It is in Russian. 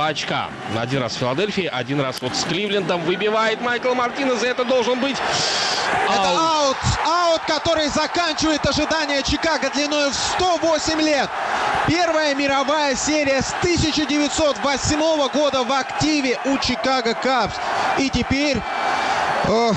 по очкам. Один раз в Филадельфии, один раз вот с Кливлендом выбивает Майкл Мартинес. И это должен быть Это аут. аут, аут, который заканчивает ожидание Чикаго длиной в 108 лет. Первая мировая серия с 1908 года в активе у Чикаго Капс. И теперь... ох,